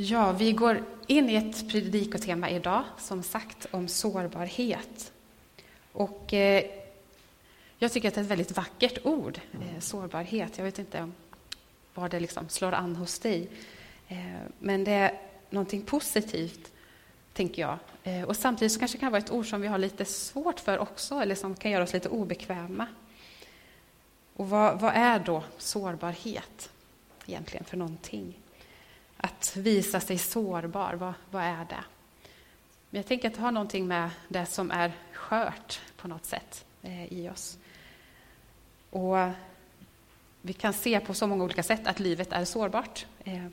Ja, vi går in i ett predikotema idag, som sagt, om sårbarhet. Och eh, jag tycker att det är ett väldigt vackert ord, eh, sårbarhet. Jag vet inte var det liksom slår an hos dig. Eh, men det är någonting positivt, tänker jag. Eh, och samtidigt så kanske det kan vara ett ord som vi har lite svårt för också, eller som kan göra oss lite obekväma. Och vad, vad är då sårbarhet egentligen för någonting? Att visa sig sårbar, vad, vad är det? Men jag tänker att det har någonting med det som är skört på något sätt eh, i oss. Och vi kan se på så många olika sätt att livet är sårbart. Eh,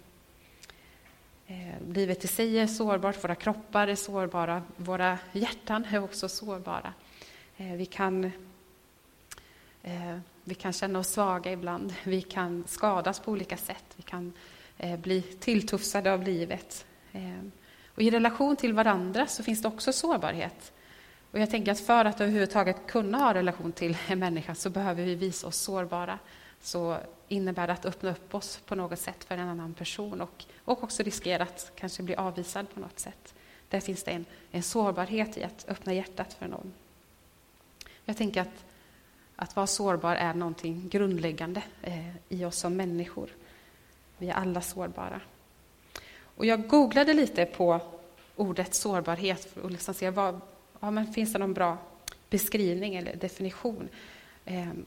eh, livet i sig är sårbart, våra kroppar är sårbara, våra hjärtan är också sårbara. Eh, vi kan eh, vi kan känna oss svaga ibland, vi kan skadas på olika sätt, vi kan eh, Eh, bli tilltufsade av livet. Eh, och I relation till varandra så finns det också sårbarhet. Och jag tänker att för att överhuvudtaget kunna ha relation till en människa så behöver vi visa oss sårbara. Så innebär det att öppna upp oss på något sätt för en annan person och, och också riskera att kanske bli avvisad på något sätt. Där finns det en, en sårbarhet i att öppna hjärtat för någon. Jag tänker att att vara sårbar är någonting grundläggande eh, i oss som människor. Vi är alla sårbara. Och jag googlade lite på ordet sårbarhet för att liksom se vad, ja, men finns det någon bra beskrivning eller definition. Ehm,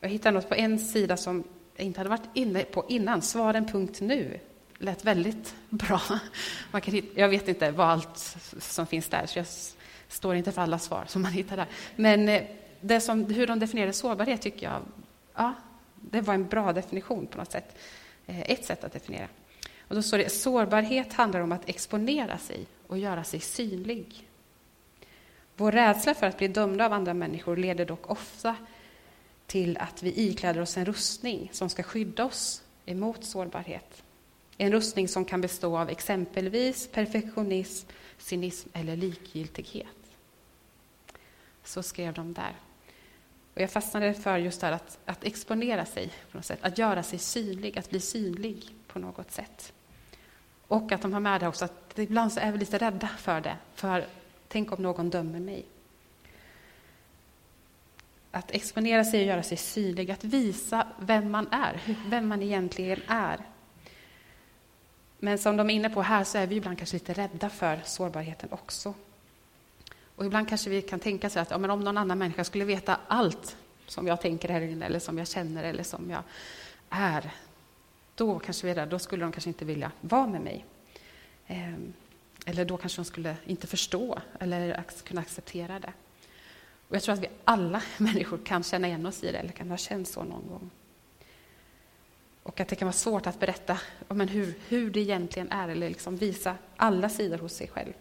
jag hittade något på en sida som jag inte hade varit inne på innan, svaren.nu. lät väldigt bra. Man kan hitta, jag vet inte vad allt som finns där, så jag står inte för alla svar som man hittar där. Men eh, det som, hur de definierade sårbarhet tycker jag, ja, det var en bra definition på något sätt. Eh, ett sätt att definiera. Och då står det, sårbarhet handlar om att exponera sig och göra sig synlig. Vår rädsla för att bli dömda av andra människor leder dock ofta till att vi ikläder oss en rustning som ska skydda oss emot sårbarhet. En rustning som kan bestå av exempelvis perfektionism, cynism eller likgiltighet. Så skrev de där. Och jag fastnade för just det att, att exponera sig, på något sätt, att göra sig synlig, att bli synlig på något sätt. Och att de har med det också att ibland så är vi lite rädda för det, för tänk om någon dömer mig. Att exponera sig och göra sig synlig, att visa vem man är, vem man egentligen är. Men som de är inne på här så är vi ibland kanske lite rädda för sårbarheten också. Och ibland kanske vi kan tänka så att ja, men om någon annan människa skulle veta allt som jag tänker här inne, eller som jag känner, eller som jag är, då kanske vi är där, då skulle de kanske inte vilja vara med mig. Ehm, eller då kanske de skulle inte förstå eller kunna acceptera det. Och jag tror att vi alla människor kan känna igen oss i det, eller kan ha känt så någon gång. Och att det kan vara svårt att berätta men hur, hur det egentligen är, eller liksom visa alla sidor hos sig själv.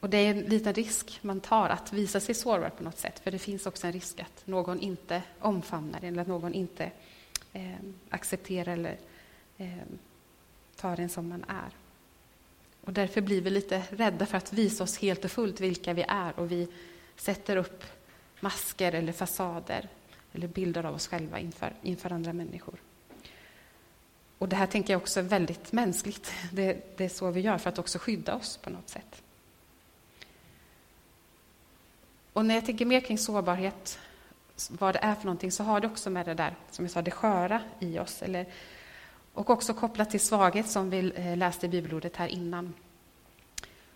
Och det är en liten risk man tar att visa sig sårbar på något sätt, för det finns också en risk att någon inte omfamnar en, eller att någon inte eh, accepterar eller eh, tar en som man är. Och därför blir vi lite rädda för att visa oss helt och fullt vilka vi är och vi sätter upp masker eller fasader eller bilder av oss själva inför, inför andra människor. Och det här tänker jag också är väldigt mänskligt. Det, det är så vi gör för att också skydda oss på något sätt. Och när jag tänker mer kring sårbarhet, vad det är för någonting, så har det också med det där, som jag sa, det sköra i oss. Eller, och också kopplat till svaghet, som vi eh, läste i bibelordet här innan.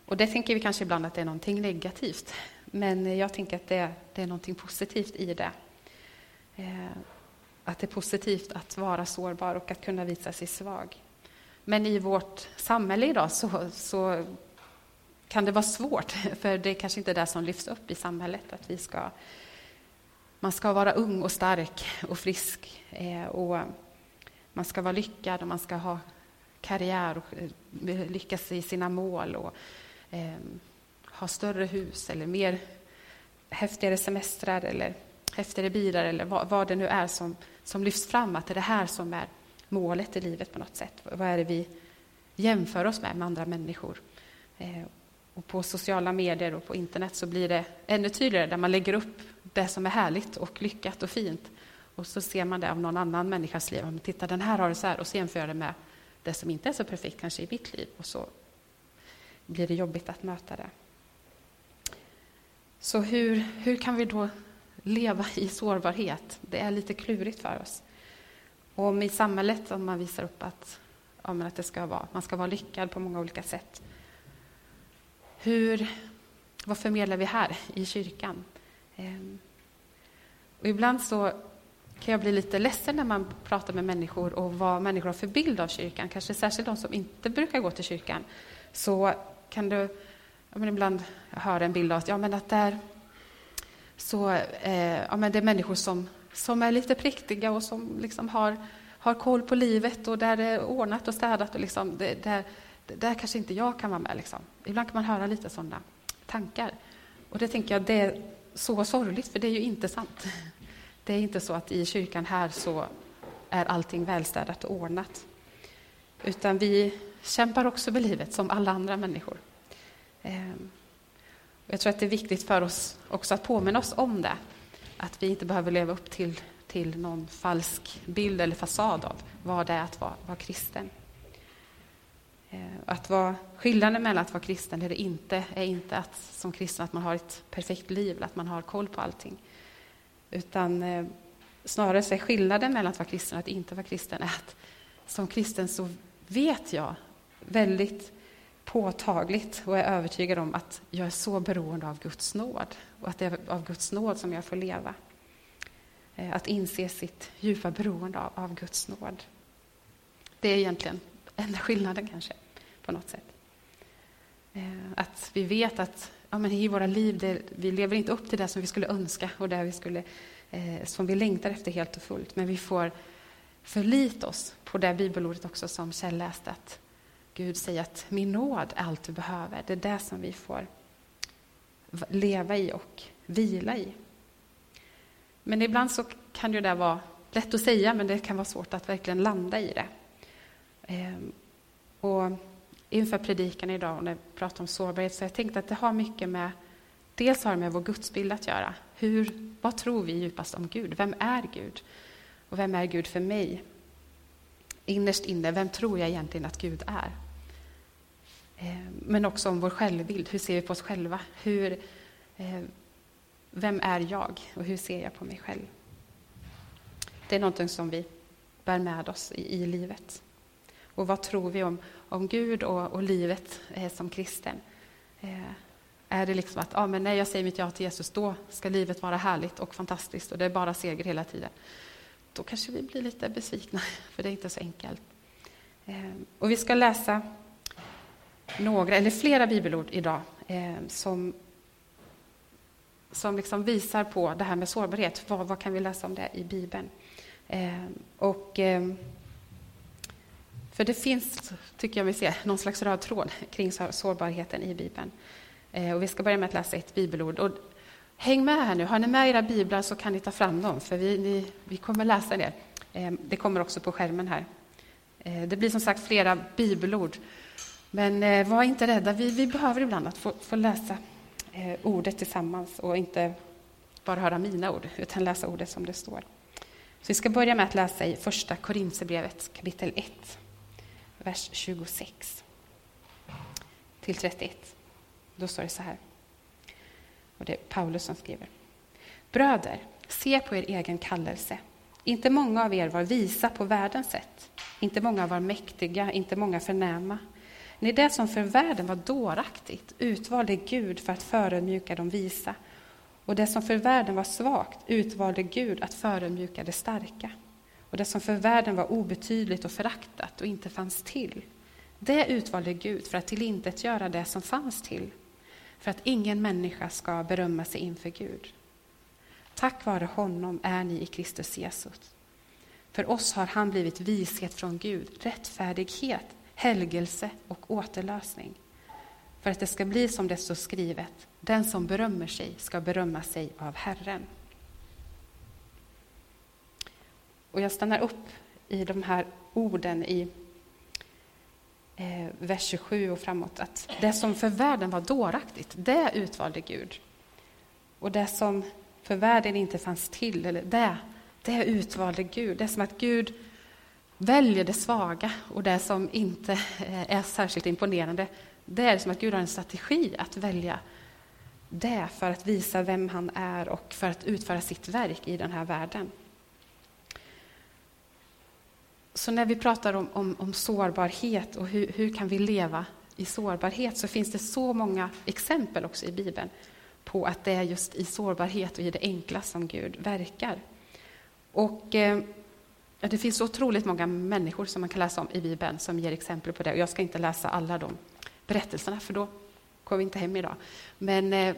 Och det tänker vi kanske ibland att det är någonting negativt. Men jag tänker att det, det är någonting positivt i det. Eh, att det är positivt att vara sårbar och att kunna visa sig svag. Men i vårt samhälle idag så, så kan det vara svårt, för det är kanske inte är det som lyfts upp i samhället, att vi ska, man ska vara ung och stark och frisk, eh, och man ska vara lyckad och man ska ha karriär och eh, lyckas i sina mål och ehm, ha större hus eller mer häftigare semestrar eller häftigare bilar eller vad, vad, det nu är som, som lyfts fram, att det är det här som är målet i livet på något sätt. Vad är det vi jämför oss med, med andra människor? Eh, och på sociala medier och på internet så blir det ännu tydligare, där man lägger upp det som är härligt och lyckat och fint. Och så ser man det av någon annan människas liv. Men titta, den här har det så här. Och så jämför jag det med det som inte är så perfekt kanske i mitt liv. Och så blir det jobbigt att möta det. Så hur, hur kan vi då leva i sårbarhet? Det är lite klurigt för oss. Och om i samhället, om man visar upp att, ja, att det ska vara, man ska vara lyckad på många olika sätt. Hur, vad förmedlar vi här i kyrkan? Ehm, och ibland så kan jag bli lite ledsen när man pratar med människor och vad människor har för bild av kyrkan, kanske särskilt de som inte brukar gå till kyrkan. Så kan du ja, men ibland höra en bild av att, ja, men att där, så, eh, ja, men det är människor som, som är lite präktiga och som liksom har, har koll på livet och där det är ordnat och städat. Och liksom, det, där, där kanske inte jag kan vara med. Liksom. Ibland kan man höra lite sådana tankar. Och det tänker jag, det är så sorgligt, för det är ju inte sant. Det är inte så att i kyrkan här så är allting välstädat och ordnat. Utan vi kämpar också med livet som alla andra människor. Ehm, jag tror att det är viktigt för oss också att påminna oss om det. Att vi inte behöver leva upp till, till någon falsk bild eller fasad av vad det är att vara, vara kristen. Eh, att vara, skillnaden mellan att vara kristen eller inte är inte att som kristen att man har ett perfekt liv, att man har koll på allting. Utan eh, snarare så är skillnaden mellan att vara kristen och att inte vara kristen att som kristen så vet jag väldigt påtagligt och är övertygad om att jag är så beroende av Guds nåd och att det är av Guds nåd som jag får leva. Eh, att inse sitt djupa beroende av, av Guds nåd. Det är egentligen enda skillnaden kanske, på något sätt. Eh, att vi vet att ja, men i våra liv, det, vi lever inte upp till det som vi skulle önska och det vi skulle, eh, som vi längtar efter helt och fullt. Men vi får förlita oss på det bibelordet också som Kjell läste, att Gud säger att min nåd är allt du behöver. Det är det som vi får leva i och vila i. Men ibland så kan ju det vara lätt att säga, men det kan vara svårt att verkligen landa i det. Eh, och inför predikan idag, när vi pratar om sårbarhet, så jag tänkte att det har mycket med, dels har det med vår gudsbild att göra. Hur, vad tror vi djupast om Gud? Vem är Gud? Och vem är Gud för mig? Innerst inne, vem tror jag egentligen att Gud är? Eh, men också om vår självbild. Hur ser vi på oss själva? Hur, eh, vem är jag och hur ser jag på mig själv? Det är någonting som vi bär med oss i, i livet. Och vad tror vi om, om Gud och, och livet eh, som kristen? Eh, är det liksom att ah, men när jag säger mitt ja till Jesus, då ska livet vara härligt och fantastiskt och det är bara seger hela tiden? Då kanske vi blir lite besvikna, för det är inte så enkelt. Eh, och vi ska läsa några, eller flera bibelord idag eh, som, som liksom visar på det här med sårbarhet. Vad, vad kan vi läsa om det i Bibeln? Eh, och, eh, för det finns, tycker jag vi ser, någon slags röd tråd kring sårbarheten i Bibeln. Eh, och vi ska börja med att läsa ett bibelord. Och häng med här nu, har ni med era biblar så kan ni ta fram dem, för vi, ni, vi kommer läsa det. Ehm, det kommer också på skärmen här. Eh, det blir som sagt flera bibelord men eh, var inte rädda, vi, vi behöver ibland att få, få läsa ordet tillsammans och inte bara höra mina ord, utan läsa ordet som det står. Så vi ska börja med att läsa i Första Korinthierbrevet kapitel 1, vers 26 till 31. Då står det så här, och det är Paulus som skriver. Bröder, se på er egen kallelse. Inte många av er var visa på världens sätt. Inte många var mäktiga, inte många förnäma. Ni, det som för världen var dåraktigt utvalde Gud för att förödmjuka de visa. Och det som för världen var svagt utvalde Gud att förödmjuka det starka. Och det som för världen var obetydligt och föraktat och inte fanns till, det utvalde Gud för att tillintetgöra det som fanns till, för att ingen människa ska berömma sig inför Gud. Tack vare honom är ni i Kristus Jesus. För oss har han blivit vishet från Gud, rättfärdighet, helgelse och återlösning. För att det ska bli som det står skrivet, den som berömmer sig ska berömma sig av Herren. Och jag stannar upp i de här orden i eh, vers 27 och framåt, att det som för världen var dåraktigt, det utvalde Gud. Och det som för världen inte fanns till, eller det det utvalde Gud. Det är som att Gud väljer det svaga och det som inte eh, är särskilt imponerande. Det är som att Gud har en strategi att välja det för att visa vem han är och för att utföra sitt verk i den här världen. Så när vi pratar om, om, om sårbarhet och hur, hur kan vi leva i sårbarhet så finns det så många exempel också i Bibeln på att det är just i sårbarhet och i det enkla som Gud verkar. Och eh, det finns så otroligt många människor som man kan läsa om i Bibeln som ger exempel på det. Och jag ska inte läsa alla de berättelserna för då kommer vi inte hem idag. Men, eh,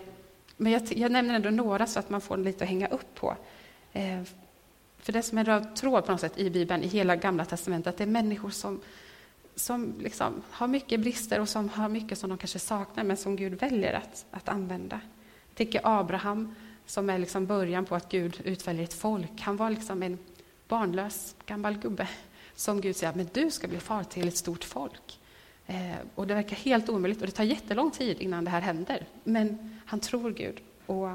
men jag, jag, nämner ändå några så att man får lite att hänga upp på. Eh, för det som är en röd tråd på något sätt i Bibeln, i hela Gamla Testamentet, att det är människor som, som liksom har mycket brister och som har mycket som de kanske saknar, men som Gud väljer att, att använda. Jag tänker Abraham, som är liksom början på att Gud utväljer ett folk. Han var liksom en barnlös gammal gubbe som Gud säger, men du ska bli far till ett stort folk. Eh, och det verkar helt omöjligt och det tar jättelång tid innan det här händer. Men han tror Gud och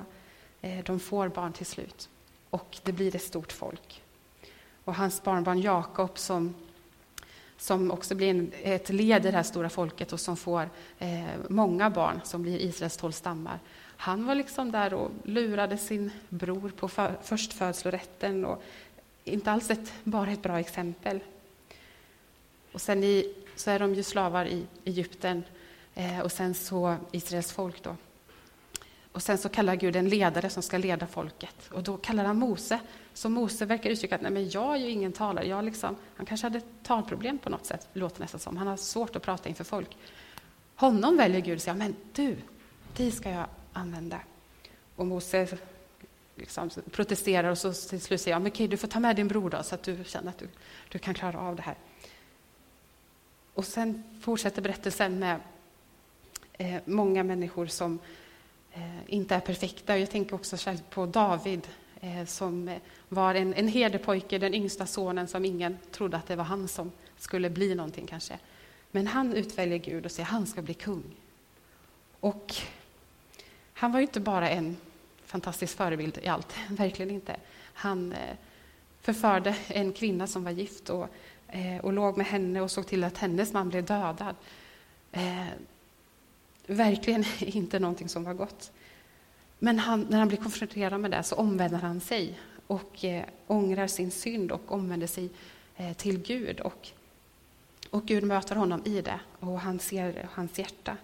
eh, de får barn till slut. Och det blir ett stort folk. Och hans barnbarn Jakob som, som också blir en, ett led i det här stora folket och som får eh, många barn som blir Israels tolv stammar. Han var liksom där och lurade sin bror på för, förstfödslorätten och inte alls ett, bara ett bra exempel. Och sen i, så är de ju slavar i Egypten eh, och sen så Israels folk då. Och sen så kallar Gud en ledare som ska leda folket och då kallar han Mose. Så Mose verkar uttrycka att nej men jag är ju ingen talare. Jag liksom, han kanske hade talproblem på något sätt, låter nästan som. Han har svårt att prata inför folk. Honom väljer Gud och säger, men du, dig ska jag använda. Och Mose liksom protesterar och så till slut säger jag, men okej, du får ta med din bror då, så att du känner att du, du kan klara av det här. Och sen fortsätter berättelsen med eh, många människor som eh, Eh, inte är perfekta. Jag tänker också själv på David eh, som eh, var en, en herdepojke, den yngsta sonen som ingen trodde att det var han som skulle bli någonting kanske. Men han utväljer Gud och säger att han ska bli kung. Och han var ju inte bara en fantastisk förebild i allt, verkligen inte. Han förförde en kvinna som var gift och, och låg med henne och såg till att hennes man blev dödad. Verkligen inte någonting som var gott. Men han, när han blir konfronterad med det så omvänder han sig och eh, ångrar sin synd och omvänder sig eh, till Gud. Och, och Gud möter honom i det och han ser hans hjärta.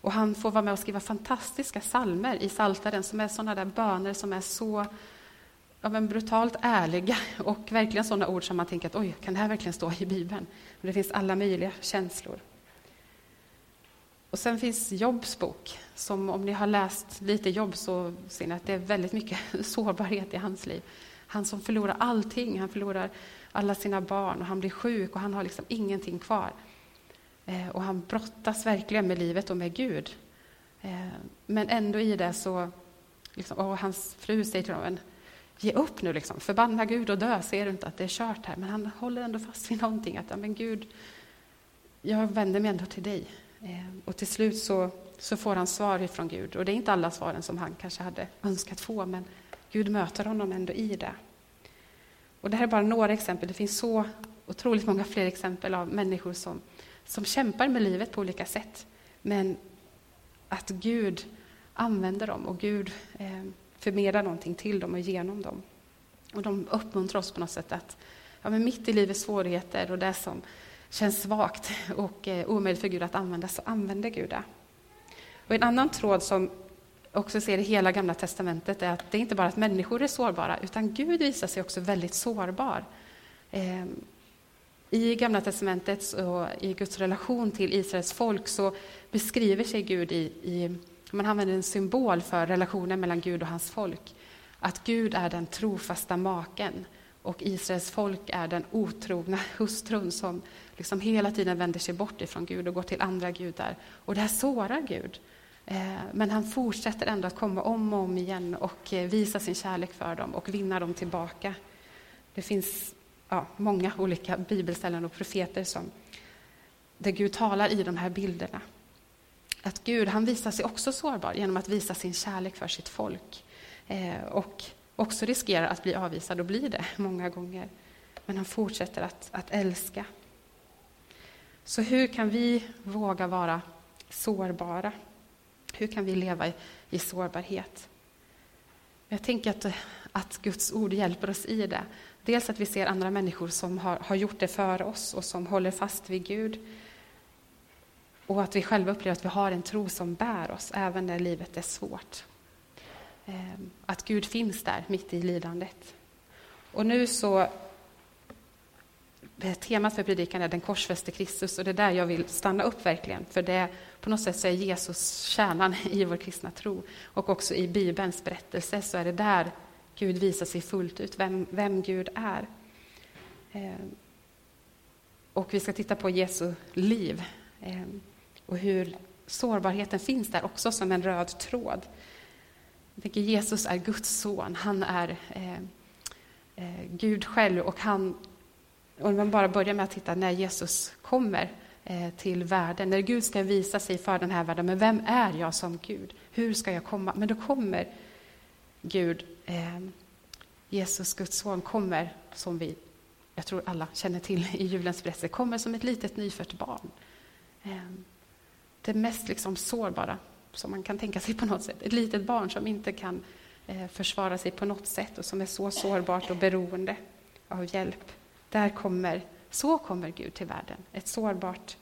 Och han får vara med och skriva fantastiska salmer i Saltaren som är sådana där böner som är så ja, men brutalt ärliga och verkligen sådana ord som man tänker att oj, kan det här verkligen stå i Bibeln? Och det finns alla möjliga känslor. Och sen finns Jobs bok, som om ni har läst lite Jobb så ser ni att det är väldigt mycket sårbarhet i hans liv. Han som förlorar allting, han förlorar alla sina barn och han blir sjuk och han har liksom ingenting kvar. Eh, och han brottas verkligen med livet och med Gud. Eh, men ändå i det så, liksom, och hans fru säger till honom, ge upp nu, liksom. förbanna Gud och dö, ser du inte att det är kört här? Men han håller ändå fast vid någonting, att men Gud, jag vänder mig ändå till dig. Eh, och till slut så, så får han svar ifrån Gud, och det är inte alla svaren som han kanske hade önskat få, men Gud möter honom ändå i det. Och det här är bara några exempel, det finns så otroligt många fler exempel av människor som som kämpar med livet på olika sätt. Men att Gud använder dem och Gud eh, förmedlar någonting till dem och genom dem. Och de uppmuntrar oss på något sätt att ja, men mitt i livets svårigheter och det som känns svagt och eh, omöjligt för Gud att använda, så använder Gud det. Och en annan tråd som också ser i hela Gamla Testamentet är att det är inte bara att människor är sårbara, utan Gud visar sig också väldigt sårbar. Eh, i Gamla testamentet och i Guds relation till Israels folk så beskriver sig Gud i, i man använder en symbol för relationen mellan Gud och hans folk. Att Gud är den trofasta maken och Israels folk är den otrogna hustrun som liksom hela tiden vänder sig bort ifrån Gud och går till andra gudar. Och det här sårar Gud. Eh, men han fortsätter ändå att komma om och om igen och eh, visa sin kärlek för dem och vinna dem tillbaka. Det finns ja, många olika bibelställen och profeter som, där Gud talar i de här bilderna. Att Gud han visar sig också sårbar genom att visa sin kärlek för sitt folk. Eh, och också riskerar att bli avvisad och blir det många gånger. Men han fortsätter att, att älska. Så hur kan vi våga vara sårbara? Hur kan vi leva i, i sårbarhet? Jag tänker att, att Guds ord hjälper oss i det. Dels att vi ser andra människor som har, har gjort det för oss och som håller fast vid Gud. Och att vi själva upplever att vi har en tro som bär oss, även när livet är svårt. Ehm, att Gud finns där, mitt i lidandet. Och nu så... Temat för predikan är den korsfäste Kristus och det är där jag vill stanna upp verkligen. För det på något sätt så är Jesus kärnan i vår kristna tro. Och också i Bibelns berättelse så är det där Gud visar sig fullt ut, vem, vem Gud är. Ehm, och vi ska titta på Jesu liv ehm, och hur sårbarheten finns där också som en röd tråd. Jag tänker Jesus är Guds son, han är eh, eh, Gud själv och han om man bara börjar med att titta när Jesus kommer eh, till världen, när Gud ska visa sig för den här världen, men vem är jag som Gud? Hur ska jag komma? Men då kommer Gud, eh, Jesus, Guds son, kommer som vi, jag tror alla känner till i julens berättelse, kommer som ett litet nyfött barn. Eh, det mest liksom sårbara som man kan tänka sig på något sätt. Ett litet barn som inte kan eh, försvara sig på något sätt och som är så sårbart och beroende av hjälp. Där kommer, så kommer Gud till världen. Ett sårbart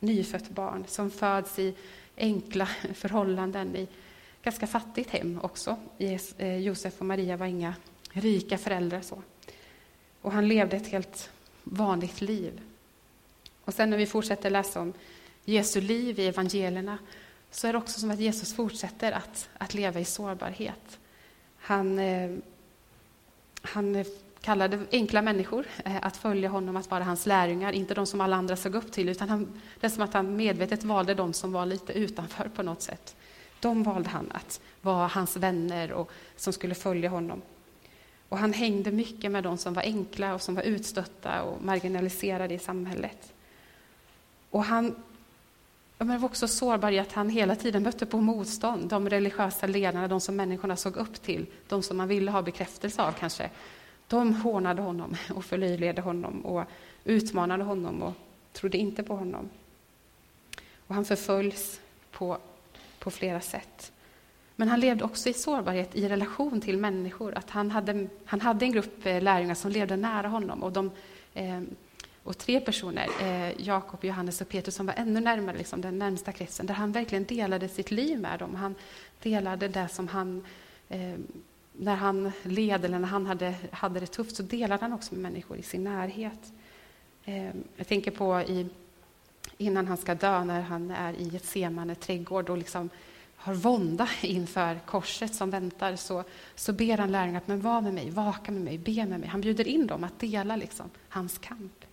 nyfött barn som föds i enkla förhållanden i ganska fattigt hem också. Eh, Josef och Maria var inga rika föräldrar. så. Och han levde ett helt vanligt liv. Och sen när vi fortsätter läsa om Jesu liv i evangelierna så är det också som att Jesus fortsätter att, att leva i sårbarhet. Han, eh, han kallade enkla människor eh, att följa honom, att vara hans lärjungar, inte de som alla andra såg upp till, utan han, det är som att han medvetet valde de som var lite utanför på något sätt. De valde han att vara hans vänner och som skulle följa honom. Och han hängde mycket med de som var enkla och som var utstötta och marginaliserade i samhället. Och han men var också sårbar i att han hela tiden mötte på motstånd. De religiösa ledarna, de som människorna såg upp till, de som man ville ha bekräftelse av kanske. De hånade honom och förlöjligade honom och utmanade honom och trodde inte på honom. Och han förföljs på, på flera sätt. Men han levde också i sårbarhet i relation till människor. Att han, hade, han hade en grupp eh, lärjungar som levde nära honom och de eh, och tre personer, eh, Jakob, Johannes och Petrus, som var ännu närmare liksom, den närmsta kretsen, där han verkligen delade sitt liv med dem. Han delade det som han, eh, när han led eller när han hade, hade det tufft, så delade han också med människor i sin närhet. Eh, jag tänker på i, innan han ska dö, när han är i ett semane trädgård och liksom har vånda inför korset som väntar, så, så ber han lärjungarna att men var med mig, vaka med mig, be med mig. Han bjuder in dem att dela liksom, hans kamp.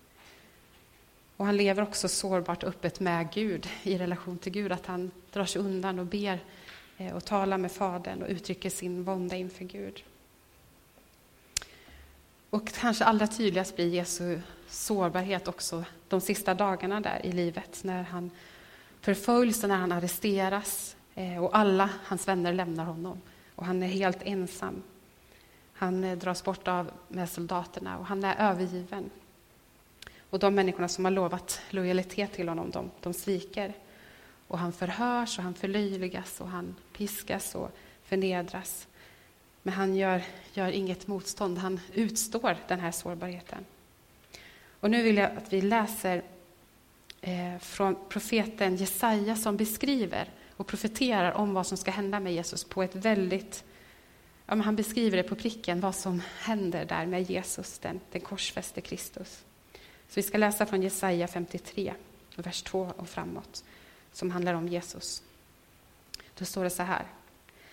Och han lever också sårbart öppet med Gud, i relation till Gud, att han drar sig undan och ber eh, och talar med Fadern och uttrycker sin vånda inför Gud. Och kanske allra tydligast blir Jesu sårbarhet också de sista dagarna där i livet, när han förföljs och när han arresteras eh, och alla hans vänner lämnar honom och han är helt ensam. Han eh, dras bort av med soldaterna och han är övergiven. Och de människorna som har lovat lojalitet till honom, de, de sviker. Och han förhörs och han förlöjligas och han piskas och förnedras. Men han gör, gör inget motstånd, han utstår den här sårbarheten. Och nu vill jag att vi läser eh, från profeten Jesaja som beskriver och profeterar om vad som ska hända med Jesus på ett väldigt... Ja, han beskriver det på pricken, vad som händer där med Jesus, den, den korsfäste Kristus. Så vi ska läsa från Jesaja 53, vers 2 och framåt, som handlar om Jesus. Då står det så här.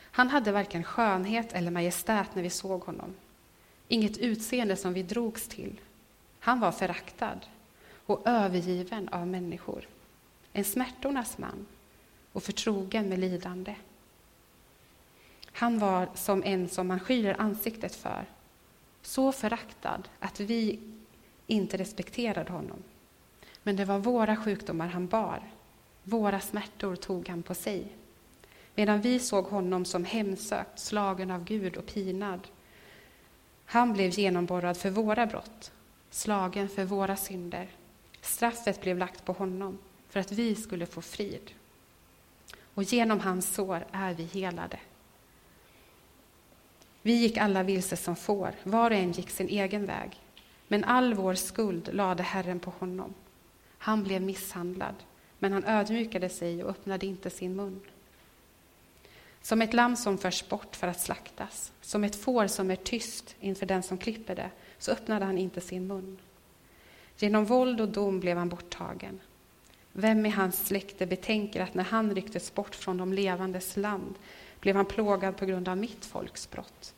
Han hade varken skönhet eller majestät när vi såg honom. Inget utseende som vi drogs till. Han var föraktad och övergiven av människor. En smärtornas man och förtrogen med lidande. Han var som en som man skyr ansiktet för, så föraktad att vi inte respekterade honom. Men det var våra sjukdomar han bar, våra smärtor tog han på sig. Medan vi såg honom som hemsökt, slagen av Gud och pinad. Han blev genomborrad för våra brott, slagen för våra synder. Straffet blev lagt på honom för att vi skulle få frid. Och genom hans sår är vi helade. Vi gick alla vilse som får, var och en gick sin egen väg. Men all vår skuld lade Herren på honom. Han blev misshandlad, men han ödmjukade sig och öppnade inte sin mun. Som ett lamm som förs bort för att slaktas, som ett får som är tyst inför den som klipper det, så öppnade han inte sin mun. Genom våld och dom blev han borttagen. Vem i hans släkte betänker att när han rycktes bort från de levandes land blev han plågad på grund av mitt folks brott.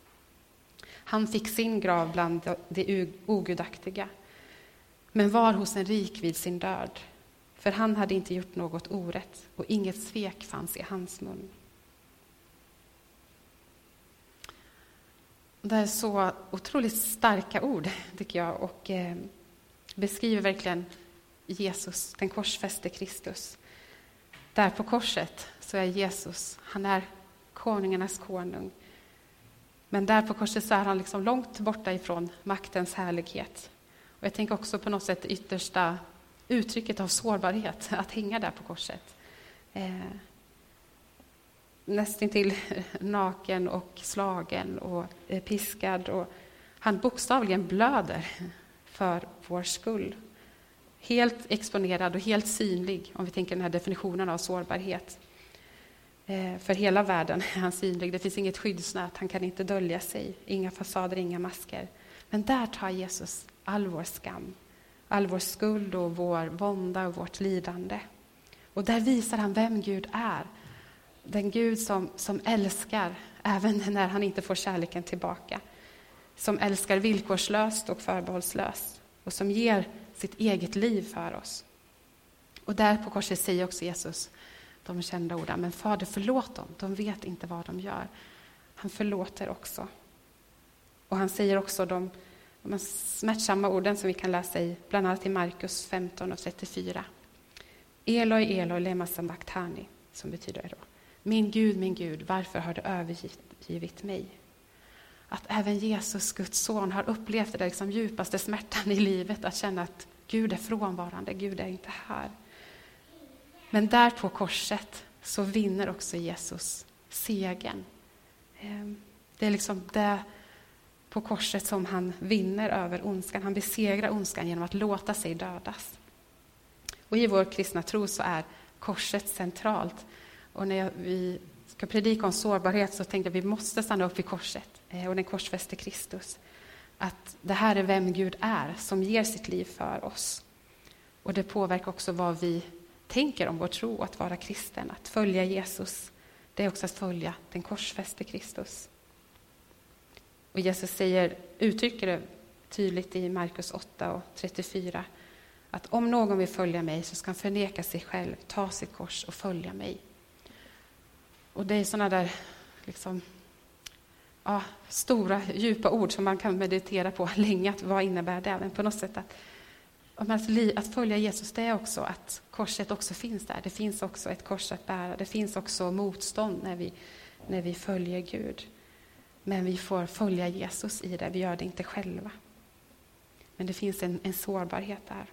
Han fick sin grav bland de ogudaktiga, men var hos en rik vid sin död, för han hade inte gjort något orätt och inget svek fanns i hans mun. Det är så otroligt starka ord, tycker jag, och eh, beskriver verkligen Jesus, den korsfäste Kristus. Där på korset så är Jesus, han är konungarnas konung. Men där på korset så är han liksom långt borta ifrån maktens härlighet. Och jag tänker också på något sätt det yttersta uttrycket av sårbarhet, att hänga där på korset. Eh, nästintill naken och slagen och eh, piskad. Och han bokstavligen blöder för vår skull. Helt exponerad och helt synlig, om vi tänker den här definitionen av sårbarhet. Eh, för hela världen är han synlig. Det finns inget skyddsnät, han kan inte dölja sig. Inga fasader, inga masker. Men där tar Jesus all vår skam, all vår skuld och vår vånda och vårt lidande. Och där visar han vem Gud är. Den Gud som, som älskar, även när han inte får kärleken tillbaka. Som älskar villkorslöst och förbehållslöst och som ger sitt eget liv för oss. Och där på korset säger också Jesus de kända orden, men Fader förlåt dem, de vet inte vad de gör. Han förlåter också. Och han säger också de, de smärtsamma orden som vi kan läsa i, bland annat i Markus 15 och 34. Eloi, Eloi, lema sabachthani, som betyder då, min Gud, min Gud, varför har du övergivit mig? Att även Jesus, Guds son, har upplevt det liksom djupaste smärtan i livet, att känna att Gud är frånvarande, Gud är inte här. Men där på korset så vinner också Jesus segern. Ehm, det är liksom det på korset som han vinner över ondskan. Han besegrar ondskan genom att låta sig dödas. Och I vår kristna tro så är korset centralt. Och när vi ska predika om sårbarhet så tänkte jag att vi måste stanna upp vid korset eh, och den korsfäste Kristus. Att det här är vem Gud är, som ger sitt liv för oss. Och det påverkar också vad vi tänker om vår tro, att vara kristen, att följa Jesus. Det är också att följa den korsfäste Kristus. Och Jesus säger, uttrycker det tydligt i Markus 8 och 34 att om någon vill följa mig så ska han förneka sig själv, ta sitt kors och följa mig. Och det är sådana där liksom, ja, stora, djupa ord som man kan meditera på länge. Att vad innebär det? Men på något sätt att, att följa Jesus, det är också att korset också finns där. Det finns också ett kors att bära. Det finns också motstånd när vi, när vi följer Gud. Men vi får följa Jesus i det, vi gör det inte själva. Men det finns en, en sårbarhet där.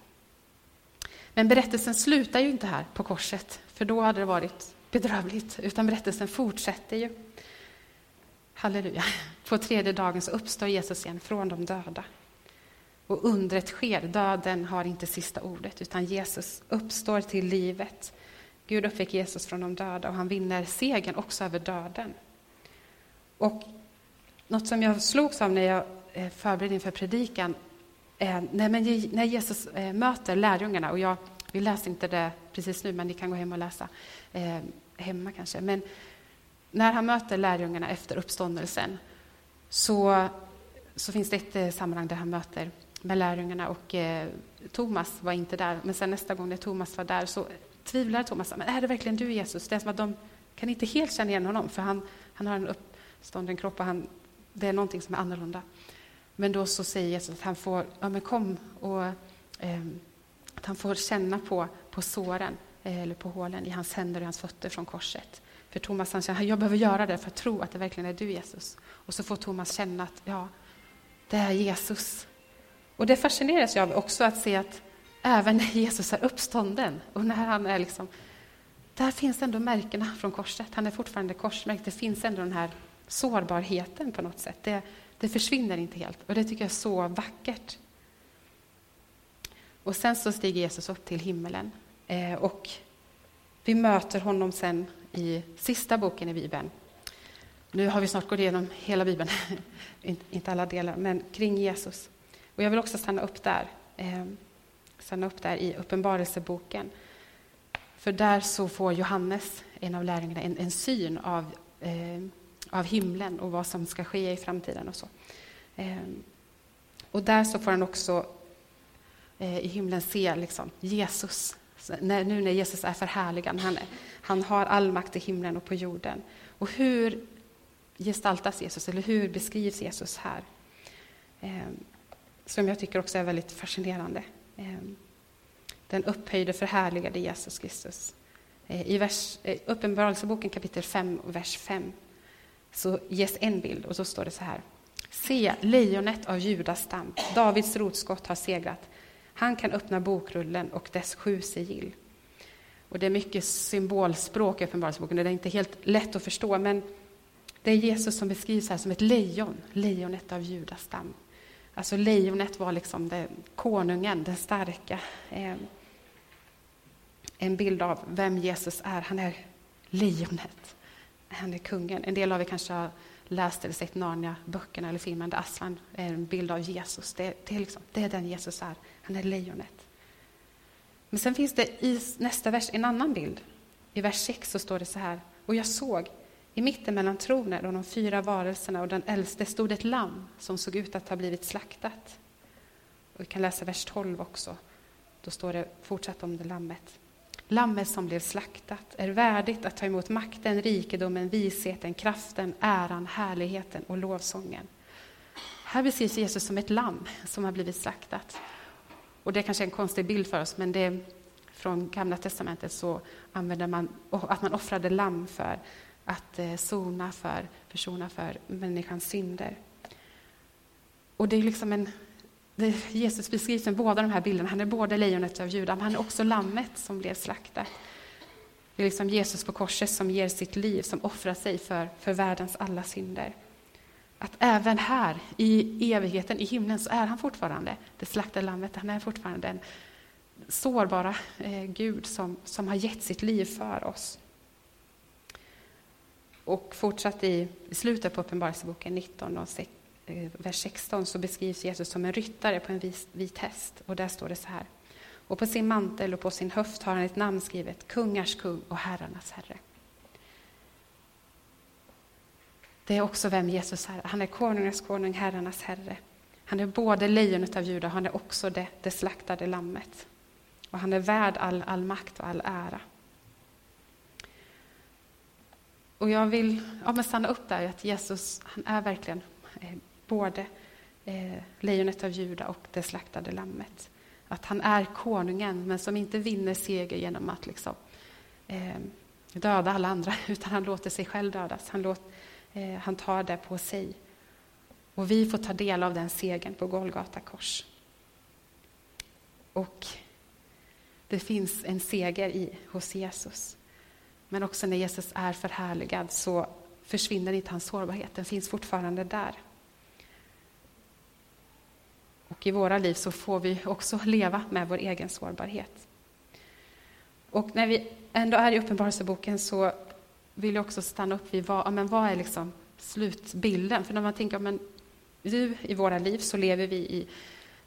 Men berättelsen slutar ju inte här på korset, för då hade det varit bedrövligt, utan berättelsen fortsätter ju. Halleluja. På tredje dagen så uppstår Jesus igen från de döda. Och undret sker, döden har inte sista ordet, utan Jesus uppstår till livet. Gud uppväcker Jesus från de döda och han vinner segern också över döden. Och något som jag slogs av när jag eh, förberedde inför predikan, eh, när Jesus eh, möter lärjungarna, och jag, vi läser inte det precis nu, men ni kan gå hem och läsa eh, hemma kanske. Men när han möter lärjungarna efter uppståndelsen så, så finns det ett sammanhang där han möter med lärjungarna och eh, Thomas var inte där. Men sen nästa gång när Thomas var där så tvivlade Thomas. Men är det verkligen du Jesus? Det är som att de kan inte helt känna igen honom för han, han har en uppstånden kropp och han, det är någonting som är annorlunda. Men då så säger Jesus att han får, ja men kom och eh, att han får känna på, på såren eh, eller på hålen i hans händer och hans fötter från korset. För Thomas han känner jag behöver göra det för att tro att det verkligen är du Jesus. Och så får Thomas känna att ja, det är Jesus. Och det fascineras jag av också att se att även när Jesus är uppstånden och när han är liksom, där finns ändå märkena från korset. Han är fortfarande korsmärkt. Det finns ändå den här sårbarheten på något sätt. Det, det försvinner inte helt och det tycker jag är så vackert. Och sen så stiger Jesus upp till himmelen eh, och vi möter honom sen i sista boken i Bibeln. Nu har vi snart gått igenom hela Bibeln, inte alla delar, men kring Jesus. Och jag vill också stanna upp där, eh, stanna upp där i Uppenbarelseboken. För där så får Johannes, en av lärjungarna, en, en syn av, eh, av himlen och vad som ska ske i framtiden och så. Eh, och där så får han också eh, i himlen se liksom, Jesus, när, nu när Jesus är förhärligad. Han, han har all makt i himlen och på jorden. Och hur gestaltas Jesus, eller hur beskrivs Jesus här? Ehm, som jag tycker också är väldigt fascinerande. Ehm, den upphöjde, förhärligade Jesus Kristus. Eh, I vers, eh, Uppenbarelseboken kapitel 5, vers 5 så ges en bild och så står det så här. Se, lejonet av Judas stam, Davids rotskott har segrat. Han kan öppna bokrullen och dess sju sigill. Och det är mycket symbolspråk i Uppenbarelseboken, det är inte helt lätt att förstå, men det är Jesus som beskrivs här som ett lejon, lejonet av Judas stam. Alltså lejonet var liksom den, konungen, den starka. Eh, en bild av vem Jesus är. Han är lejonet. Han är kungen. En del av er kanske har läst eller sett Narnia-böckerna eller filmen där Aslan är en bild av Jesus. Det, det, är liksom, det är den Jesus är. Han är lejonet. Men sen finns det i nästa vers en annan bild. I vers 6 så står det så här. Och jag såg i mitten mellan tronen och de fyra varelserna och den äldste stod ett lamm som såg ut att ha blivit slaktat. Och vi kan läsa vers 12 också. Då står det fortsatt om det lammet. Lammet som blev slaktat är värdigt att ta emot makten, rikedomen, visheten, kraften, äran, härligheten och lovsången. Här beskrivs Jesus som ett lamm som har blivit slaktat. Och det kanske är en konstig bild för oss, men det från Gamla testamentet så använder man att man offrade lamm för att eh, sona för, försona för människans synder. Och det är liksom en, det, Jesus beskrivs med båda de här bilderna. Han är både lejonet av Juda, men han är också lammet som blev slaktat. Det är liksom Jesus på korset som ger sitt liv, som offrar sig för, för världens alla synder. Att även här, i evigheten, i himlen, så är han fortfarande det slaktade lammet. Han är fortfarande den sårbara eh, Gud som, som har gett sitt liv för oss. Och fortsatt i, slutet på Uppenbarelseboken 19, och se, eh, vers 16, så beskrivs Jesus som en ryttare på en vis, vit häst. Och där står det så här. Och på sin mantel och på sin höft har han ett namn skrivet, kungars kung och herrarnas herre. Det är också vem Jesus är. Han är konungarnas konung, herrarnas herre. Han är både lejonet av Juda, han är också det, det slaktade lammet. Och han är värd all, all makt och all ära. Och jag vill ja, stanna upp där, att Jesus han är verkligen eh, både eh, lejonet av Juda och det slaktade lammet. Att han är konungen, men som inte vinner seger genom att liksom, eh, döda alla andra, utan han låter sig själv dödas. Han, låt, eh, han tar det på sig. Och vi får ta del av den segern på Golgata kors. Och det finns en seger i, hos Jesus. Men också när Jesus är förhärligad så försvinner inte hans sårbarhet, den finns fortfarande där. Och i våra liv så får vi också leva med vår egen sårbarhet. Och när vi ändå är i Uppenbarelseboken så vill jag också stanna upp vid vad, men vad är liksom slutbilden? För när man tänker, men nu i våra liv så lever vi i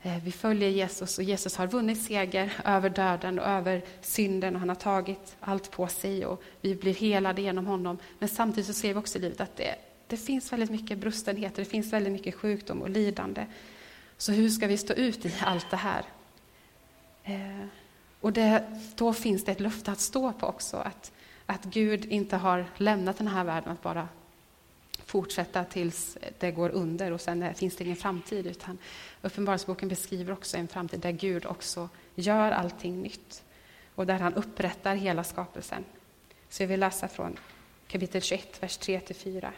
Eh, vi följer Jesus och Jesus har vunnit seger över döden och över synden och han har tagit allt på sig och vi blir helade genom honom. Men samtidigt så ser vi också i livet att det, det finns väldigt mycket brustenheter, det finns väldigt mycket sjukdom och lidande. Så hur ska vi stå ut i allt det här? Eh, och det, då finns det ett löfte att stå på också, att, att Gud inte har lämnat den här världen att bara fortsätta tills det går under och sen finns det ingen framtid. Utan Uppenbarelseboken beskriver också en framtid där Gud också gör allting nytt och där han upprättar hela skapelsen. Så jag vill läsa från kapitel 21, vers 3-4.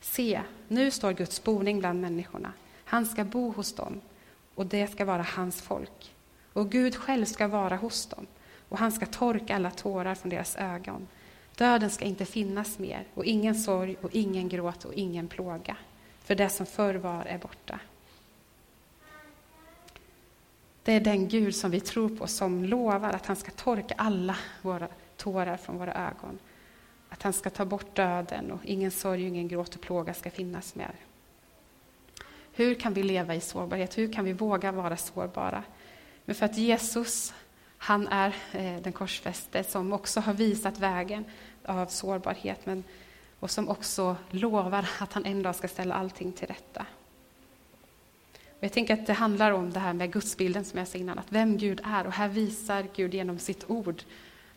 Se, nu står Guds boning bland människorna. Han ska bo hos dem och det ska vara hans folk. Och Gud själv ska vara hos dem och han ska torka alla tårar från deras ögon. Döden ska inte finnas mer och ingen sorg och ingen gråt och ingen plåga. För det som förr var är borta. Det är den Gud som vi tror på som lovar att han ska torka alla våra tårar från våra ögon. Att han ska ta bort döden och ingen sorg, ingen gråt och plåga ska finnas mer. Hur kan vi leva i sårbarhet? Hur kan vi våga vara sårbara? Men för att Jesus, han är eh, den korsfäste som också har visat vägen av sårbarhet men, och som också lovar att han en dag ska ställa allting till rätta. Och jag tänker att det handlar om det här med gudsbilden som jag sa innan, att vem Gud är. Och här visar Gud genom sitt ord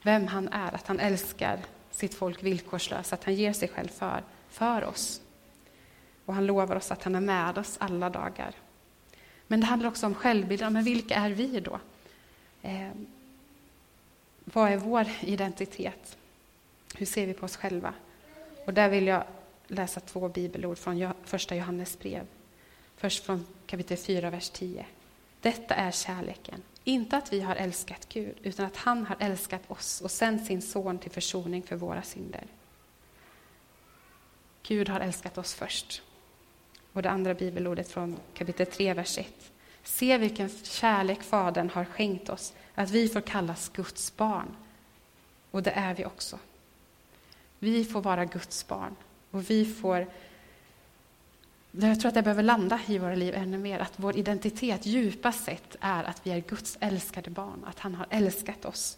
vem han är, att han älskar sitt folk villkorslöst, att han ger sig själv för, för oss. Och han lovar oss att han är med oss alla dagar. Men det handlar också om självbilden, men vilka är vi då? Eh, vad är vår identitet? Hur ser vi på oss själva? Och där vill jag läsa två bibelord från första Johannes brev. Först från kapitel 4, vers 10. Detta är kärleken. Inte att vi har älskat Gud, utan att han har älskat oss och sänt sin son till försoning för våra synder. Gud har älskat oss först. Och det andra bibelordet från kapitel 3, vers 1. Se vilken kärlek Fadern har skänkt oss, att vi får kallas Guds barn. Och det är vi också. Vi får vara Guds barn och vi får jag tror att det behöver landa i våra liv ännu mer, att vår identitet djupast sett är att vi är Guds älskade barn, att han har älskat oss.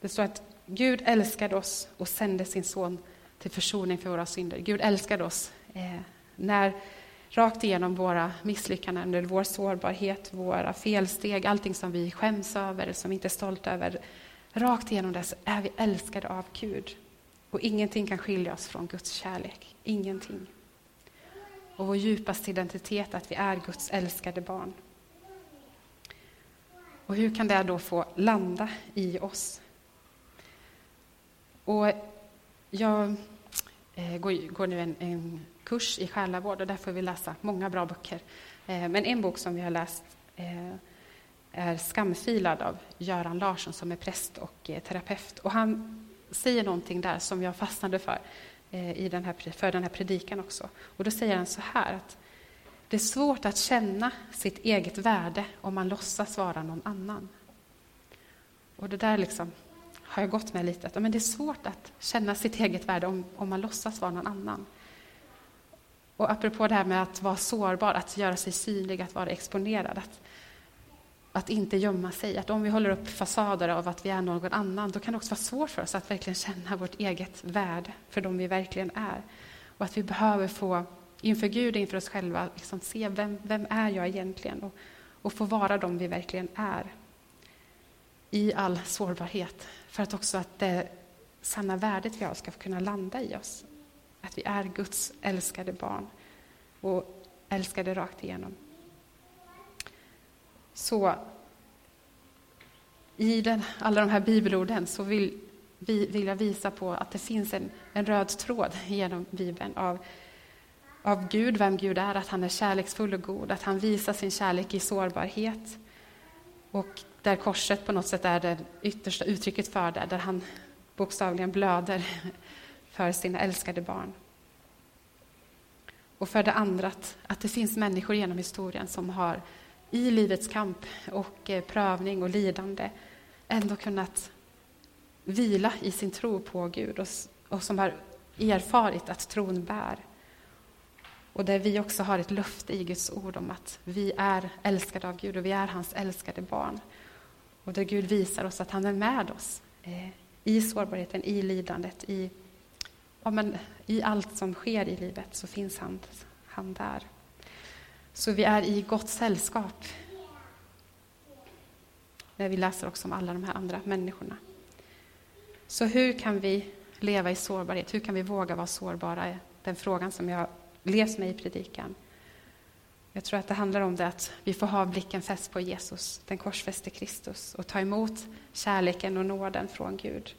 Det står att Gud älskade oss och sände sin son till försoning för våra synder. Gud älskade oss eh, när rakt igenom våra misslyckanden, vår sårbarhet, våra felsteg, allting som vi skäms över, som vi inte är stolta över. Rakt igenom det så är vi älskade av Gud. Och ingenting kan skilja oss från Guds kärlek. Ingenting och vår djupaste identitet att vi är Guds älskade barn. Och hur kan det då få landa i oss? Och jag eh, går, går, nu en, en, kurs i själavård och där får vi läsa många bra böcker. Eh, men en bok som vi har läst eh, är Skamfilad av Göran Larsson som är präst och eh, terapeut. Och han säger någonting där som jag fastnade för. I den här, för den här predikan också. Och då säger han så här att det är svårt att känna sitt eget värde om man låtsas vara någon annan. Och det där liksom har jag gått med lite, att men det är svårt att känna sitt eget värde om, om man låtsas vara någon annan. Och apropå det här med att vara sårbar, att göra sig synlig, att vara exponerad. Att att inte gömma sig. Att om vi håller upp fasader av att vi är någon annan, då kan det också vara svårt för oss att verkligen känna vårt eget värde för de vi verkligen är. Och att vi behöver få, inför Gud och inför oss själva, liksom se vem, vem är jag egentligen? Och, och få vara de vi verkligen är. I all sårbarhet. För att också att det sanna värdet vi har ska kunna landa i oss. Att vi är Guds älskade barn och älskade rakt igenom. Så i den, alla de här bibelorden så vill, vill jag visa på att det finns en, en röd tråd genom Bibeln av, av Gud, vem Gud är, att han är kärleksfull och god, att han visar sin kärlek i sårbarhet. Och där korset på något sätt är det yttersta uttrycket för det, där han bokstavligen blöder för sina älskade barn. Och för det andra att, att det finns människor genom historien som har i livets kamp och eh, prövning och lidande ändå kunnat vila i sin tro på Gud och, och som har erfarit att tron bär. Och där vi också har ett löfte i Guds ord om att vi är älskade av Gud och vi är hans älskade barn. Och där Gud visar oss att han är med oss eh, i sårbarheten, i lidandet, i, ja, men, i allt som sker i livet så finns han, han där. Så vi är i gott sällskap. När vi läser också om alla de här andra människorna. Så hur kan vi leva i sårbarhet? Hur kan vi våga vara sårbara? Den frågan som jag levt med i predikan. Jag tror att det handlar om det att vi får ha blicken fäst på Jesus, den korsfäste Kristus, och ta emot kärleken och nåden från Gud.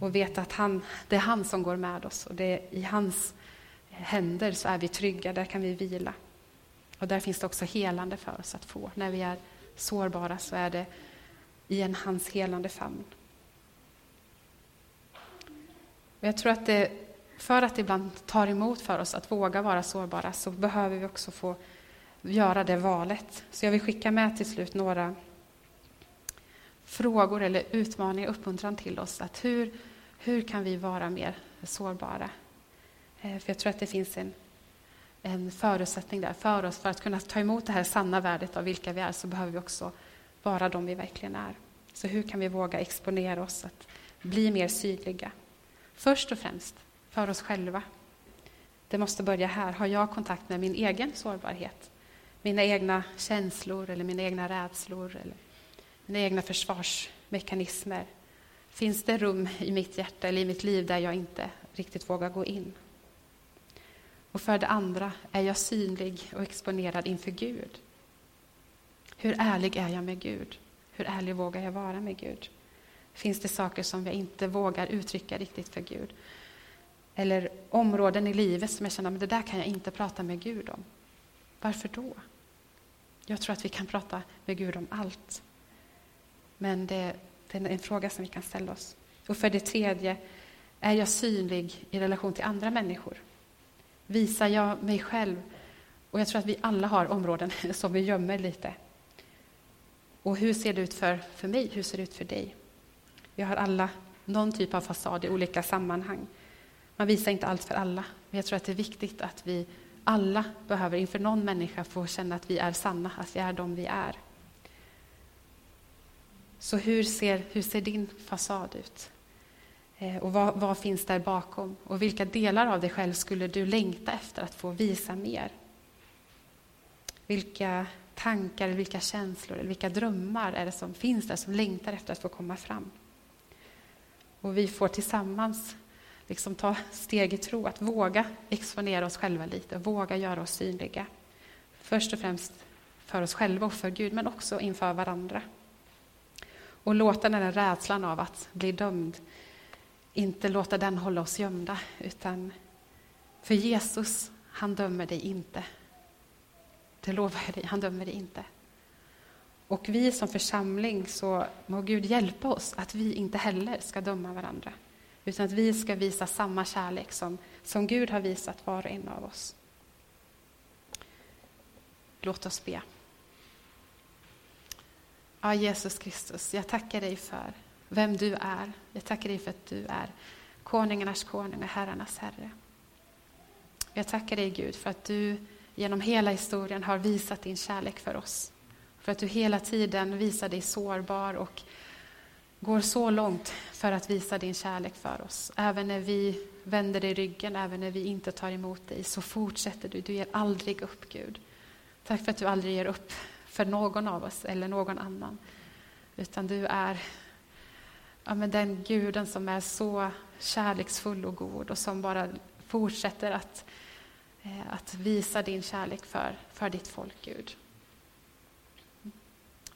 Och veta att han, det är han som går med oss och det är i hans eh, händer så är vi trygga, där kan vi vila. Och där finns det också helande för oss att få. När vi är sårbara så är det i en hans helande famn. Och jag tror att det, för att det ibland tar emot för oss att våga vara sårbara så behöver vi också få göra det valet. Så jag vill skicka med till slut några frågor eller utmaningar, uppmuntran till oss. Att hur, hur kan vi vara mer sårbara? Eh, för jag tror att det finns en, en förutsättning där för oss. För att kunna ta emot det här sanna värdet av vilka vi är så behöver vi också vara de vi verkligen är. Så hur kan vi våga exponera oss, att bli mer synliga? Först och främst för oss själva. Det måste börja här. Har jag kontakt med min egen sårbarhet? Mina egna känslor eller mina egna rädslor eller mina egna försvarsmekanismer? Finns det rum i mitt hjärta eller i mitt liv där jag inte riktigt vågar gå in? Och för det andra, är jag synlig och exponerad inför Gud? Hur ärlig är jag med Gud? Hur ärlig vågar jag vara med Gud? Finns det saker som jag inte vågar uttrycka riktigt för Gud? Eller områden i livet som jag känner att det där kan jag inte prata med Gud om. Varför då? Jag tror att vi kan prata med Gud om allt. Men det, det är en fråga som vi kan ställa oss. Och för det tredje, är jag synlig i relation till andra människor? Visar jag mig själv? Och jag tror att vi alla har områden som vi gömmer lite. Och hur ser det ut för, för mig? Hur ser det ut för dig? Vi har alla någon typ av fasad i olika sammanhang. Man visar inte allt för alla, men jag tror att det är viktigt att vi alla behöver inför någon människa få känna att vi är sanna, att vi är de vi är. Så hur ser, hur ser din fasad ut? Eh, och vad, vad, finns där bakom? Och vilka delar av dig själv skulle du längta efter att få visa mer? Vilka tankar, vilka känslor eller vilka drömmar är det som finns där som längtar efter att få komma fram? Och vi får tillsammans liksom ta steg i tro, att våga exponera oss själva lite, våga göra oss synliga. Först och främst för oss själva och för Gud, men också inför varandra. Och låta den här rädslan av att bli dömd, inte låta den hålla oss gömda, utan för Jesus, han dömer dig inte. Det lovar jag dig, han dömer dig inte. Och vi som församling, så må Gud hjälpa oss att vi inte heller ska döma varandra. Utan att vi ska visa samma kärlek som, som Gud har visat var och en av oss. Låt oss be. Ja, Jesus Kristus, jag tackar dig för vem du är. Jag tackar dig för att du är konungarnas konung och herrarnas herre. Jag tackar dig Gud för att du genom hela historien har visat din kärlek för oss. För att du hela tiden visar dig sårbar och går så långt för att visa din kärlek för oss. Även när vi vänder dig ryggen, även när vi inte tar emot dig, så fortsätter du. Du ger aldrig upp, Gud. Tack för att du aldrig ger upp för någon av oss eller någon annan. Utan du är ja, men den guden som är så kärleksfull och god och som bara fortsätter att, eh, att visa din kärlek för, för ditt folk, Gud.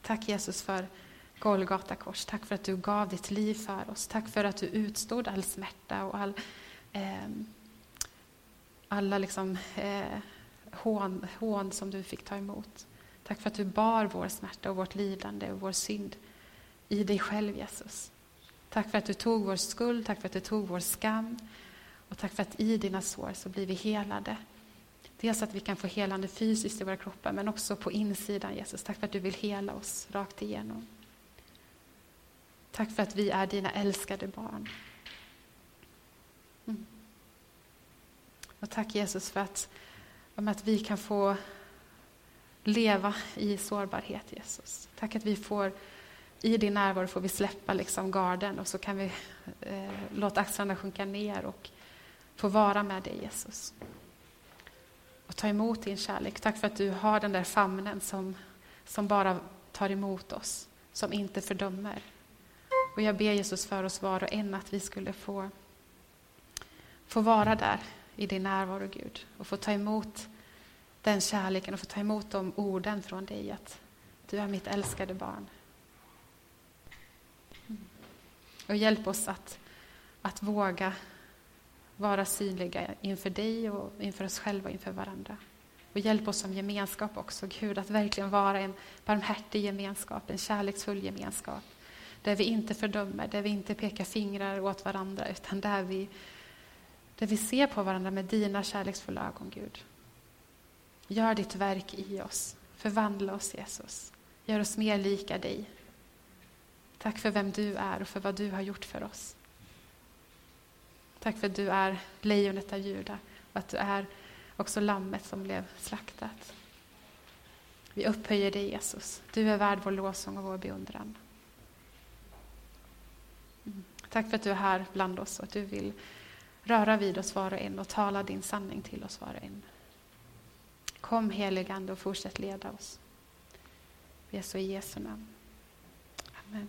Tack Jesus för Golgata kors. Tack för att du gav ditt liv för oss. Tack för att du utstod all smärta och all, eh, alla liksom, eh, hån, hån som du fick ta emot. Tack för att du bar vår smärta och vårt lidande och vår synd i dig själv, Jesus. Tack för att du tog vår skuld, tack för att du tog vår skam. Och tack för att i dina sår så blir vi helade. Dels att vi kan få helande fysiskt i våra kroppar, men också på insidan, Jesus. Tack för att du vill hela oss rakt igenom. Tack för att vi är dina älskade barn. Mm. Och tack Jesus för att, om att vi kan få leva i sårbarhet, Jesus. Tack att vi får, i din närvaro får vi släppa liksom garden och så kan vi eh, låta axlarna sjunka ner och få vara med dig, Jesus. Och ta emot din kärlek. Tack för att du har den där famnen som, som bara tar emot oss, som inte fördömer. Och jag ber Jesus för oss var och en att vi skulle få, få vara där i din närvaro, Gud, och få ta emot den kärleken och få ta emot de orden från dig att du är mitt älskade barn. Och hjälp oss att, att våga vara synliga inför dig och inför oss själva och inför varandra. Och hjälp oss som gemenskap också, Gud, att verkligen vara en barmhärtig gemenskap, en kärleksfull gemenskap. Där vi inte fördömer, där vi inte pekar fingrar åt varandra, utan där vi, där vi ser på varandra med dina kärleksfulla ögon, Gud. Gör ditt verk i oss. Förvandla oss, Jesus. Gör oss mer lika dig. Tack för vem du är och för vad du har gjort för oss. Tack för att du är lejonet av Juda och att du är också lammet som blev slaktat. Vi upphöjer dig, Jesus. Du är värd vår lovsång och vår beundran. Mm. Tack för att du är här bland oss och att du vill röra vid oss var och en och tala din sanning till oss var och en. Kom heligande och fortsätt leda oss. Vi är så i Jesu namn. Amen.